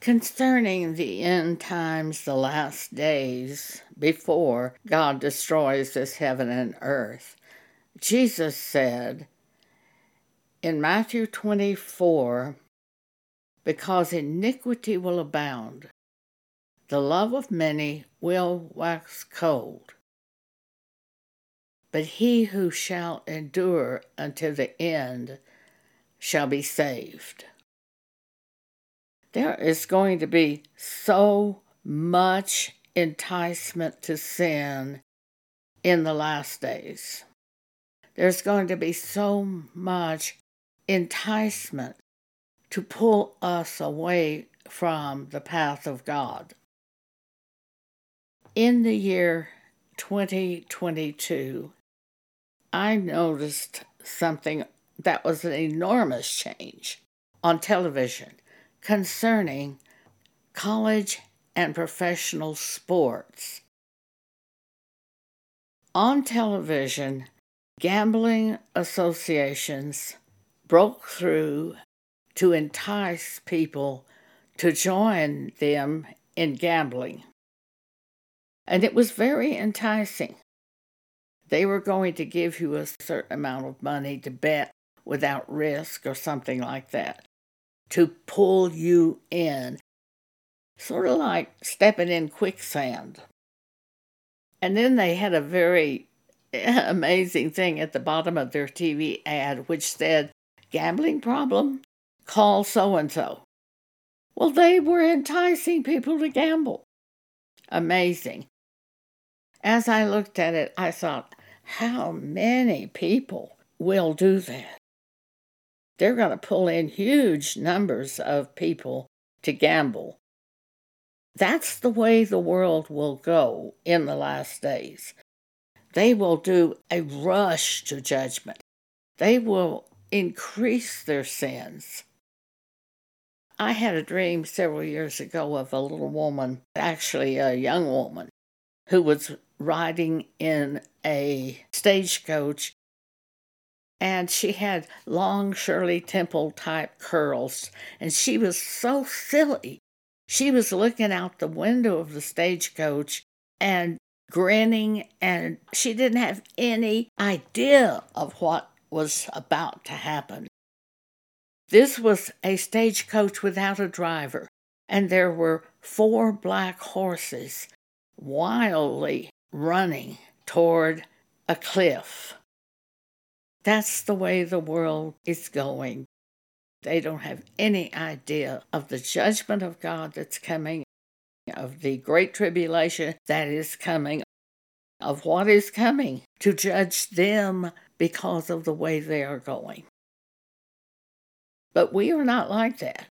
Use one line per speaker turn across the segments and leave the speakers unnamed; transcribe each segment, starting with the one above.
concerning the end times, the last days, before God destroys this heaven and earth. Jesus said in Matthew 24, because iniquity will abound, the love of many will wax cold. But he who shall endure unto the end shall be saved. There is going to be so much enticement to sin in the last days. There's going to be so much enticement to pull us away from the path of God. In the year 2022, I noticed something that was an enormous change on television concerning college and professional sports. On television, gambling associations broke through to entice people to join them in gambling. And it was very enticing. They were going to give you a certain amount of money to bet without risk or something like that, to pull you in sort of like stepping in quicksand. And then they had a very amazing thing at the bottom of their TV ad which said, Gambling problem? Call so and so. Well, they were enticing people to gamble. Amazing. As I looked at it, I thought, how many people will do that? They're going to pull in huge numbers of people to gamble. That's the way the world will go in the last days. They will do a rush to judgment. They will increase their sins. I had a dream several years ago of a little woman, actually a young woman, who was riding in a stagecoach and she had long Shirley Temple type curls and she was so silly she was looking out the window of the stagecoach and grinning, and she didn't have any idea of what was about to happen. This was a stagecoach without a driver, and there were four black horses wildly running toward a cliff. That's the way the world is going. They don't have any idea of the judgment of God that's coming, of the great tribulation that is coming, of what is coming to judge them because of the way they are going. But we are not like that.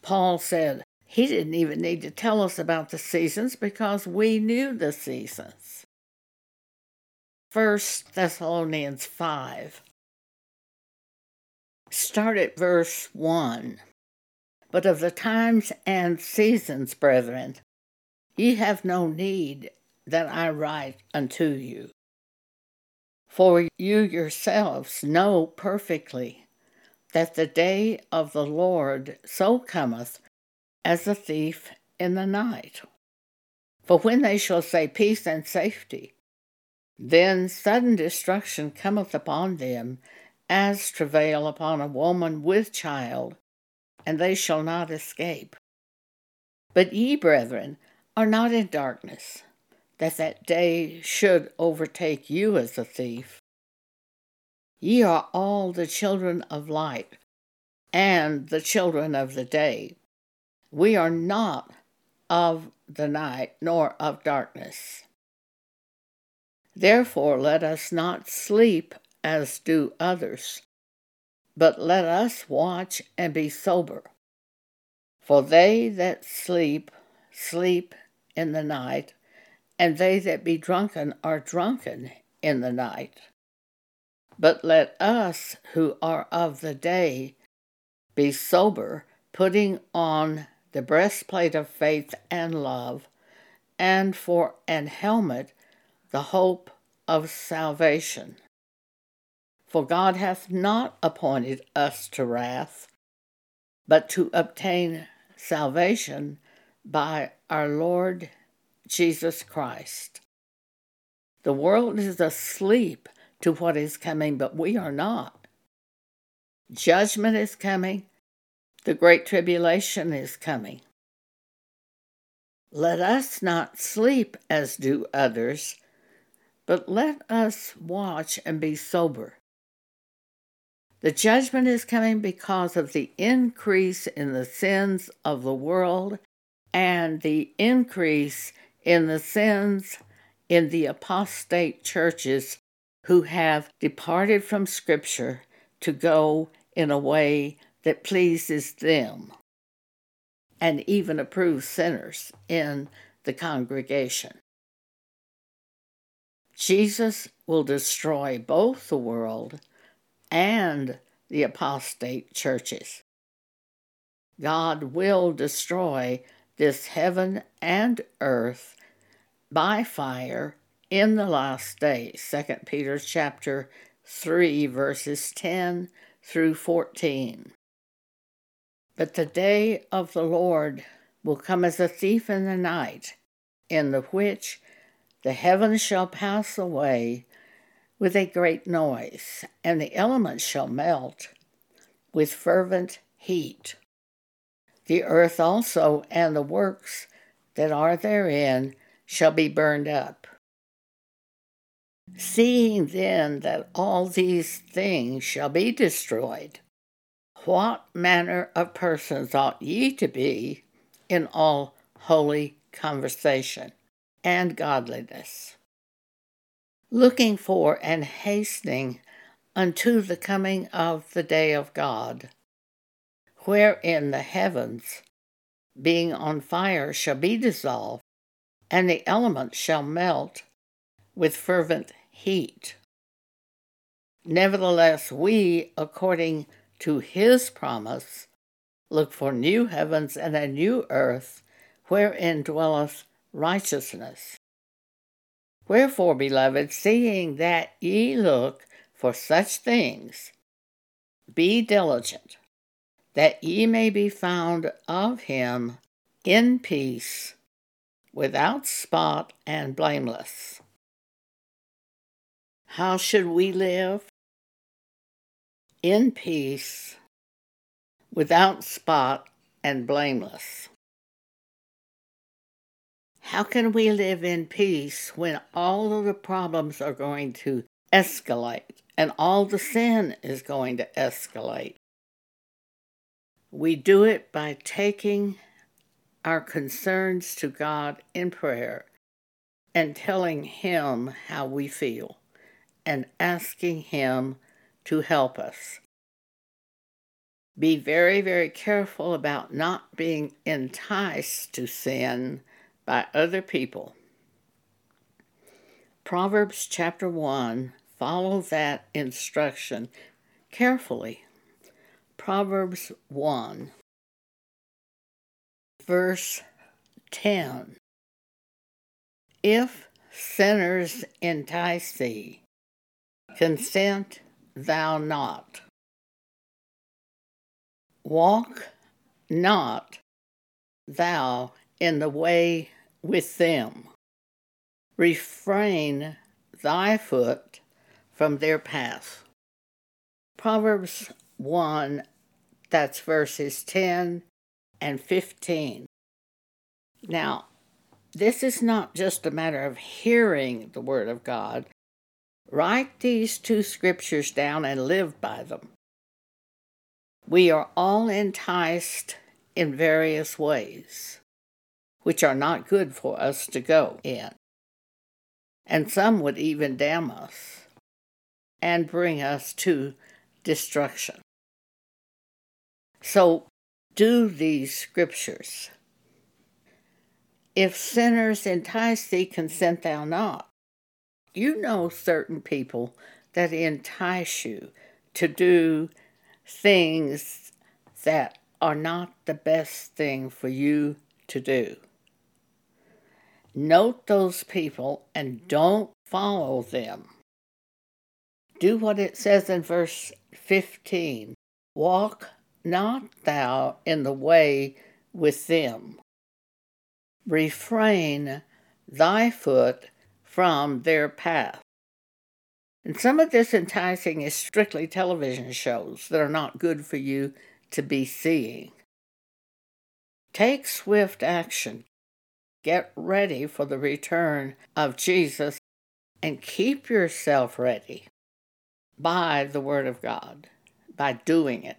Paul said he didn't even need to tell us about the seasons because we knew the seasons. 1 Thessalonians 5 Start at verse 1. But of the times and seasons, brethren, ye have no need that I write unto you. For you yourselves know perfectly that the day of the Lord so cometh as a thief in the night. For when they shall say peace and safety, then sudden destruction cometh upon them as travail upon a woman with child, and they shall not escape. But ye, brethren, are not in darkness, that that day should overtake you as a thief. Ye are all the children of light, and the children of the day. We are not of the night, nor of darkness. Therefore, let us not sleep as do others. But let us watch and be sober. For they that sleep, sleep in the night, and they that be drunken are drunken in the night. But let us who are of the day be sober, putting on the breastplate of faith and love, and for an helmet the hope of salvation. For God hath not appointed us to wrath, but to obtain salvation by our Lord Jesus Christ. The world is asleep to what is coming, but we are not. Judgment is coming. The great tribulation is coming. Let us not sleep as do others, but let us watch and be sober. The judgment is coming because of the increase in the sins of the world and the increase in the sins in the apostate churches who have departed from Scripture to go in a way that pleases them and even approves sinners in the congregation. Jesus will destroy both the world and the apostate churches. God will destroy this heaven and earth by fire in the last days. 2 Peter chapter 3 verses 10 through 14. But the day of the Lord will come as a thief in the night, in the which the heavens shall pass away with a great noise, and the elements shall melt with fervent heat. The earth also and the works that are therein shall be burned up. Seeing then that all these things shall be destroyed, what manner of persons ought ye to be in all holy conversation and godliness? Looking for and hastening unto the coming of the day of God, wherein the heavens, being on fire, shall be dissolved and the elements shall melt with fervent heat. Nevertheless, we, according to his promise, look for new heavens and a new earth wherein dwelleth righteousness. Wherefore, beloved, seeing that ye look for such things, be diligent, that ye may be found of him in peace without spot and blameless. How should we live? In peace, without spot and blameless. How can we live in peace when all of the problems are going to escalate and all the sin is going to escalate? We do it by taking our concerns to God in prayer and telling Him how we feel and asking Him to help us. Be very, very careful about not being enticed to sin by other people. Proverbs chapter 1, follow that instruction carefully. Proverbs 1 verse 10 If sinners entice thee, consent thou not. Walk not thou in the way with them. Refrain thy foot from their path. Proverbs 1, that's verses 10 and 15. Now, this is not just a matter of hearing the Word of God. Write these two scriptures down and live by them. We are all enticed in various ways, which are not good for us to go in. And some would even damn us and bring us to destruction. So do these scriptures. If sinners entice thee, consent thou not. You know certain people that entice you to do things that are not the best thing for you to do. Note those people and don't follow them. Do what it says in verse 15 walk not thou in the way with them. Refrain thy foot from their path. And some of this enticing is strictly television shows that are not good for you to be seeing. Take swift action. Get ready for the return of Jesus and keep yourself ready by the Word of God, by doing it.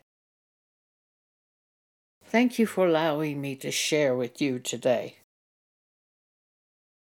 Thank you for allowing me to share with you today.